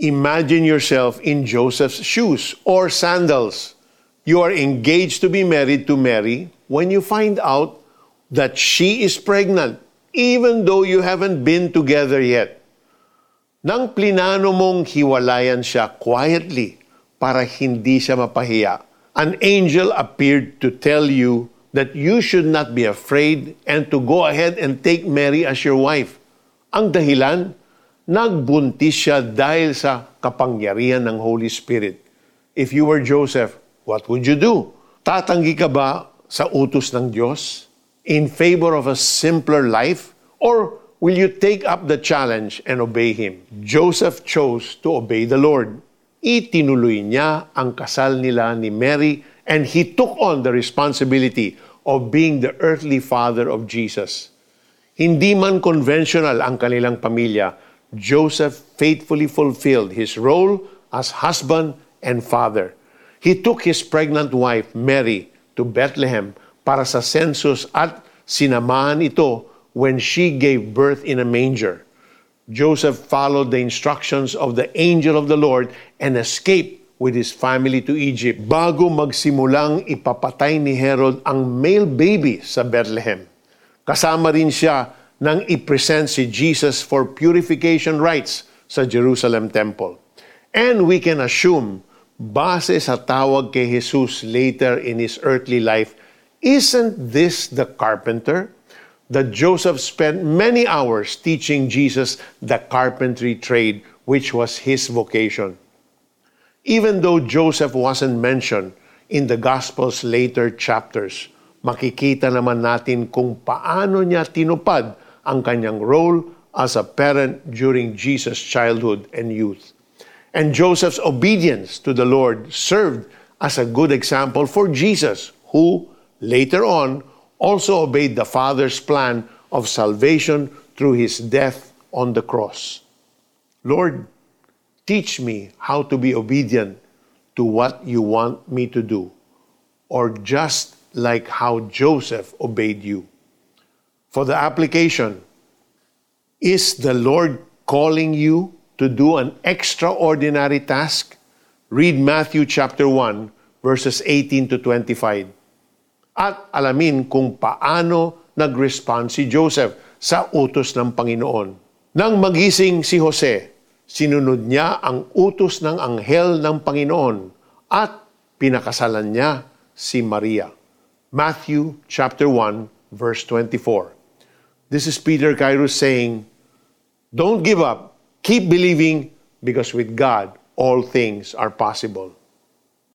Imagine yourself in Joseph's shoes or sandals. You are engaged to be married to Mary when you find out that she is pregnant, even though you haven't been together yet. Nang plinano mong hiwalayan siya quietly para hindi siya mapahiya, an angel appeared to tell you that you should not be afraid and to go ahead and take Mary as your wife. Ang dahilan, nagbuntis siya dahil sa kapangyarihan ng Holy Spirit. If you were Joseph, what would you do? Tatanggi ka ba sa utos ng Diyos in favor of a simpler life? Or will you take up the challenge and obey Him? Joseph chose to obey the Lord. Itinuloy niya ang kasal nila ni Mary and he took on the responsibility of being the earthly father of Jesus. Hindi man conventional ang kanilang pamilya, Joseph faithfully fulfilled his role as husband and father. He took his pregnant wife, Mary, to Bethlehem para sa census at sinamahan ito when she gave birth in a manger. Joseph followed the instructions of the angel of the Lord and escaped with his family to Egypt bago magsimulang ipapatay ni Herod ang male baby sa Bethlehem. Kasama rin siya nang i-present si Jesus for purification rites sa Jerusalem Temple. And we can assume, base sa tawag kay Jesus later in his earthly life, isn't this the carpenter? that Joseph spent many hours teaching Jesus the carpentry trade, which was his vocation. Even though Joseph wasn't mentioned in the Gospel's later chapters, makikita naman natin kung paano niya tinupad ang kanyang role as a parent during Jesus' childhood and youth. And Joseph's obedience to the Lord served as a good example for Jesus, who later on also obeyed the Father's plan of salvation through his death on the cross. Lord, teach me how to be obedient to what you want me to do, or just like how Joseph obeyed you. For the application, is the Lord calling you to do an extraordinary task? Read Matthew chapter 1, verses 18 to 25 at alamin kung paano nag-respond si Joseph sa utos ng Panginoon. Nang magising si Jose, sinunod niya ang utos ng anghel ng Panginoon at pinakasalan niya si Maria. Matthew chapter 1 verse 24. This is Peter Kairos saying, Don't give up. Keep believing because with God all things are possible.